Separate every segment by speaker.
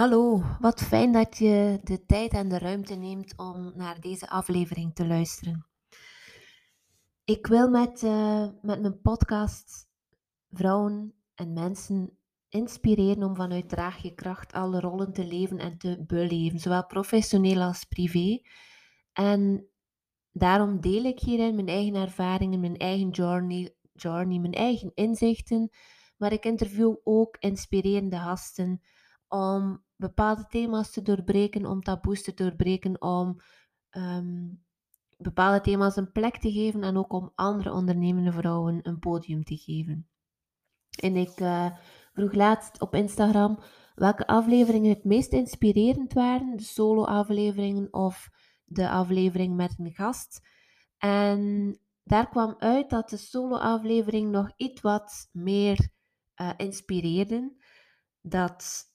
Speaker 1: Hallo, wat fijn dat je de tijd en de ruimte neemt om naar deze aflevering te luisteren. Ik wil met, uh, met mijn podcast vrouwen en mensen inspireren om vanuit draag je kracht alle rollen te leven en te beleven, zowel professioneel als privé. En daarom deel ik hierin mijn eigen ervaringen, mijn eigen journey, journey mijn eigen inzichten, maar ik interview ook inspirerende gasten om bepaalde thema's te doorbreken, om taboes te doorbreken, om ehm, bepaalde thema's een plek te geven en ook om andere ondernemende vrouwen een podium te geven. En ik uh, vroeg laatst op Instagram welke afleveringen het meest inspirerend waren, de solo-afleveringen of de aflevering met een gast. En daar kwam uit dat de solo-aflevering nog iets wat meer uh, inspireerde. Dat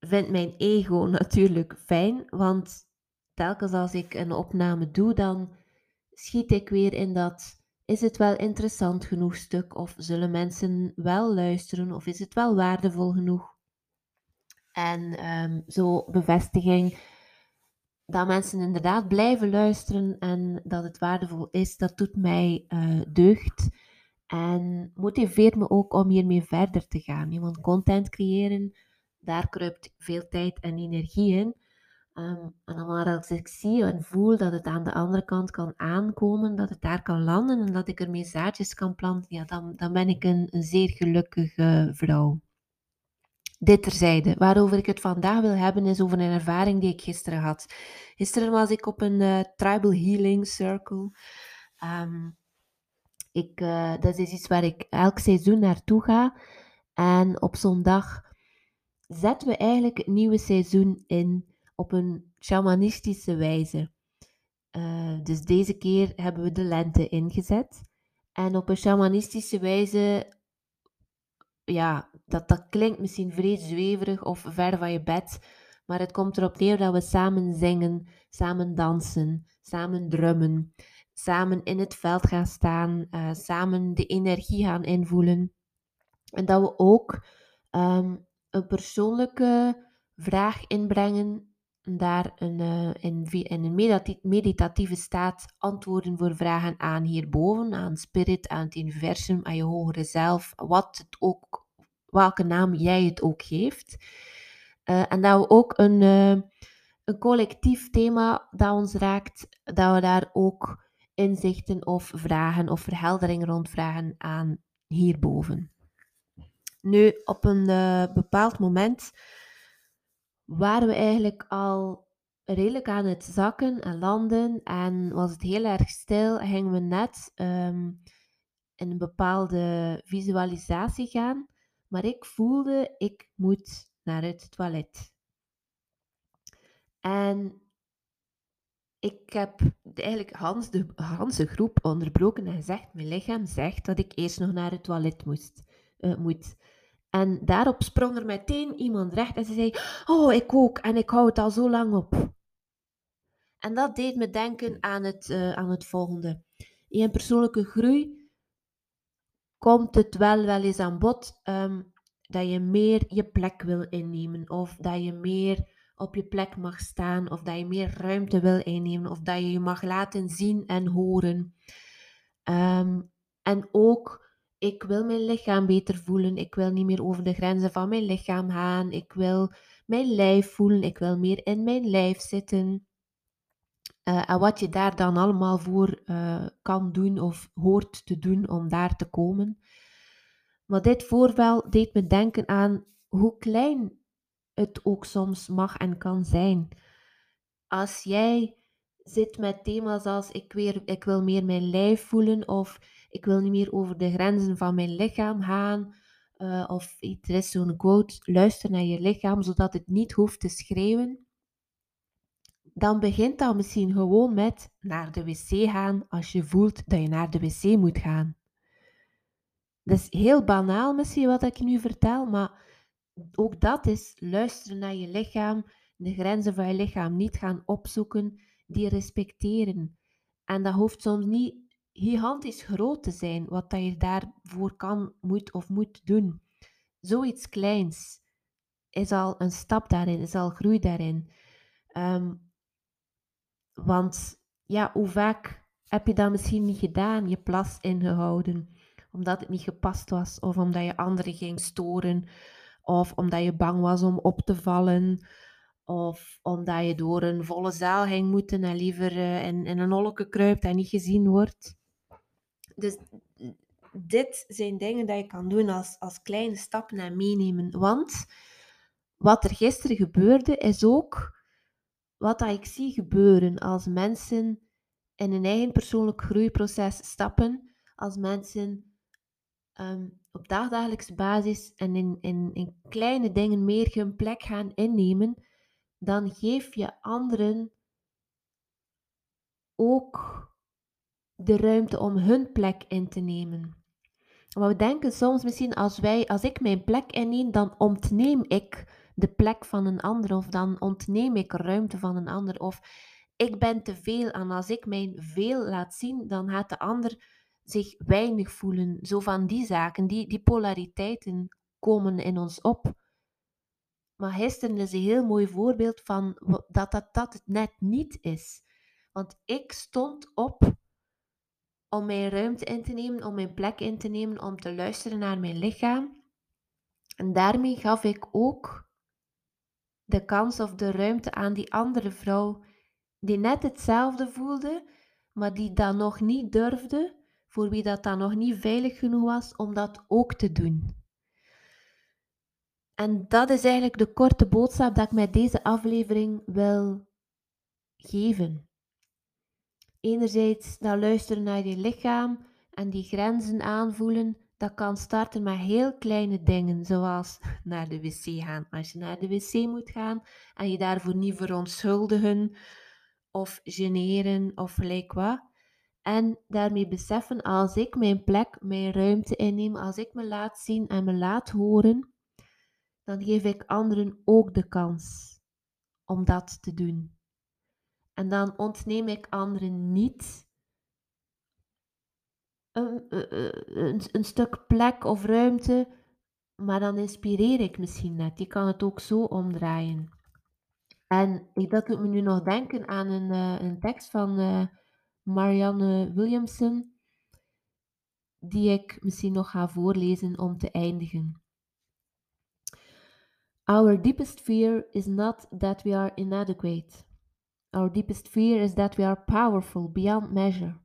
Speaker 1: vindt mijn ego natuurlijk fijn, want telkens als ik een opname doe, dan schiet ik weer in dat is het wel interessant genoeg stuk of zullen mensen wel luisteren of is het wel waardevol genoeg? En um, zo bevestiging dat mensen inderdaad blijven luisteren en dat het waardevol is, dat doet mij uh, deugd en motiveert me ook om hiermee verder te gaan. Want content creëren daar kruipt veel tijd en energie in. Um, en maar als ik zie en voel dat het aan de andere kant kan aankomen, dat het daar kan landen en dat ik ermee zaadjes kan planten, ja, dan, dan ben ik een, een zeer gelukkige vrouw. Dit terzijde. Waarover ik het vandaag wil hebben is over een ervaring die ik gisteren had. Gisteren was ik op een uh, tribal healing circle. Um, ik, uh, dat is iets waar ik elk seizoen naartoe ga. En op zo'n dag zetten we eigenlijk het nieuwe seizoen in op een shamanistische wijze. Uh, dus deze keer hebben we de lente ingezet. En op een shamanistische wijze, ja, dat, dat klinkt misschien vrees zweverig of ver van je bed. Maar het komt erop neer dat we samen zingen, samen dansen, samen drummen, samen in het veld gaan staan, uh, samen de energie gaan invoelen. En dat we ook um, een persoonlijke vraag inbrengen, daar een, uh, in, een meditatieve staat antwoorden voor vragen aan hierboven, aan spirit, aan het universum, aan je hogere zelf, wat het ook, welke naam jij het ook geeft. Uh, en dat we ook een, uh, een collectief thema dat ons raakt, dat we daar ook inzichten of vragen of verheldering rond vragen aan hierboven. Nu, op een uh, bepaald moment waren we eigenlijk al redelijk aan het zakken en landen en was het heel erg stil. Gingen we net um, in een bepaalde visualisatie gaan, maar ik voelde ik moet naar het toilet. En ik heb eigenlijk Hans de, Hans de groep onderbroken en gezegd, mijn lichaam zegt dat ik eerst nog naar het toilet moest, uh, moet. En daarop sprong er meteen iemand recht en ze zei: Oh, ik ook en ik hou het al zo lang op. En dat deed me denken aan het, uh, aan het volgende. In persoonlijke groei komt het wel wel eens aan bod um, dat je meer je plek wil innemen, of dat je meer op je plek mag staan, of dat je meer ruimte wil innemen, of dat je je mag laten zien en horen. Um, en ook ik wil mijn lichaam beter voelen. Ik wil niet meer over de grenzen van mijn lichaam gaan. Ik wil mijn lijf voelen. Ik wil meer in mijn lijf zitten. Uh, en wat je daar dan allemaal voor uh, kan doen of hoort te doen om daar te komen. Maar dit voorval deed me denken aan hoe klein het ook soms mag en kan zijn. Als jij zit met thema's als ik, weer, ik wil meer mijn lijf voelen of ik wil niet meer over de grenzen van mijn lichaam gaan. Uh, of er is zo'n quote, luister naar je lichaam zodat het niet hoeft te schreeuwen. Dan begint dat misschien gewoon met naar de wc gaan als je voelt dat je naar de wc moet gaan. Dat is heel banaal misschien wat ik nu vertel, maar ook dat is luisteren naar je lichaam, de grenzen van je lichaam niet gaan opzoeken, die respecteren. En dat hoeft soms niet gigantisch groot te zijn, wat dat je daarvoor kan, moet of moet doen. Zoiets kleins. is al een stap daarin, is al groei daarin. Ehm, want ja, hoe vaak heb je dat misschien niet gedaan, je plas ingehouden, omdat het niet gepast was, of omdat je anderen ging storen, of omdat je bang was om op te vallen, of omdat je door een volle zaal ging moeten en liever uh, in, in een holleke kruipt en niet gezien wordt. Dus dit zijn dingen die je kan doen als, als kleine stappen en meenemen. Want wat er gisteren gebeurde, is ook wat ik zie gebeuren als mensen in een eigen persoonlijk groeiproces stappen, als mensen um, op dagdagelijkse basis en in, in kleine dingen meer hun plek gaan innemen, dan geef je anderen ook de ruimte om hun plek in te nemen. Maar we denken soms misschien als wij, als ik mijn plek inneem, dan ontneem ik de plek van een ander of dan ontneem ik ruimte van een ander of ik ben te veel en als ik mijn veel laat zien, dan gaat de ander zich weinig voelen. Zo van die zaken, die, die polariteiten komen in ons op. Maar gisteren is een heel mooi voorbeeld van dat dat, dat het net niet is. Want ik stond op om mijn ruimte in te nemen, om mijn plek in te nemen, om te luisteren naar mijn lichaam. En daarmee gaf ik ook de kans of de ruimte aan die andere vrouw die net hetzelfde voelde, maar die dat nog niet durfde, voor wie dat dan nog niet veilig genoeg was om dat ook te doen. En dat is eigenlijk de korte boodschap dat ik met deze aflevering wil geven. Enerzijds dat luisteren naar je lichaam en die grenzen aanvoelen, dat kan starten met heel kleine dingen, zoals naar de wc gaan. Als je naar de wc moet gaan en je daarvoor niet verontschuldigen of generen of gelijk wat. En daarmee beseffen, als ik mijn plek, mijn ruimte inneem, als ik me laat zien en me laat horen, dan geef ik anderen ook de kans om dat te doen. En dan ontneem ik anderen niet een, een, een, stuk plek of ruimte, maar dan inspireer ik misschien net. Je kan het ook zo omdraaien. En dat doet me nu nog denken aan een, uh, een tekst van Marianne Williamson, die ik misschien nog ga voorlezen om te eindigen. Our deepest fear is not that we are inadequate. Our deepest fear is that we are powerful beyond measure.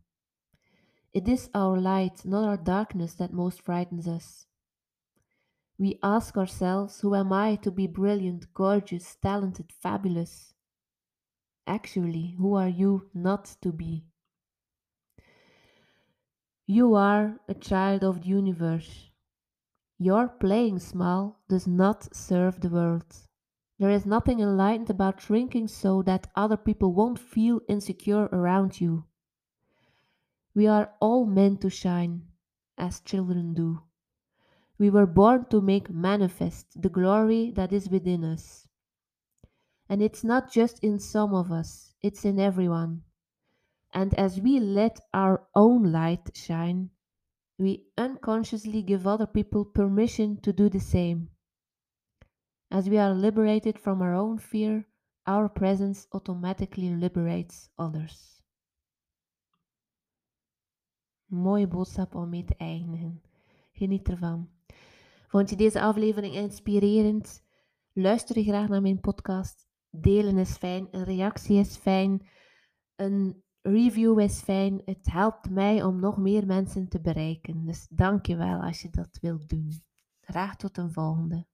Speaker 1: It is our light, not our darkness, that most frightens us. We ask ourselves, Who am I to be brilliant, gorgeous, talented, fabulous? Actually, who are you not to be? You are a child of the universe. Your playing small does not serve the world. There is nothing enlightened about shrinking so that other people won't feel insecure around you. We are all meant to shine, as children do. We were born to make manifest the glory that is within us. And it's not just in some of us, it's in everyone. And as we let our own light shine, we unconsciously give other people permission to do the same. As we are liberated from our own fear, our presence automatically liberates others. Mooie boodschap om mee te eindigen. Geniet ervan. Vond je deze aflevering inspirerend? Luister je graag naar mijn podcast. Delen is fijn, een reactie is fijn, een review is fijn. Het helpt mij om nog meer mensen te bereiken. Dus dank je wel als je dat wilt doen. Graag tot een volgende.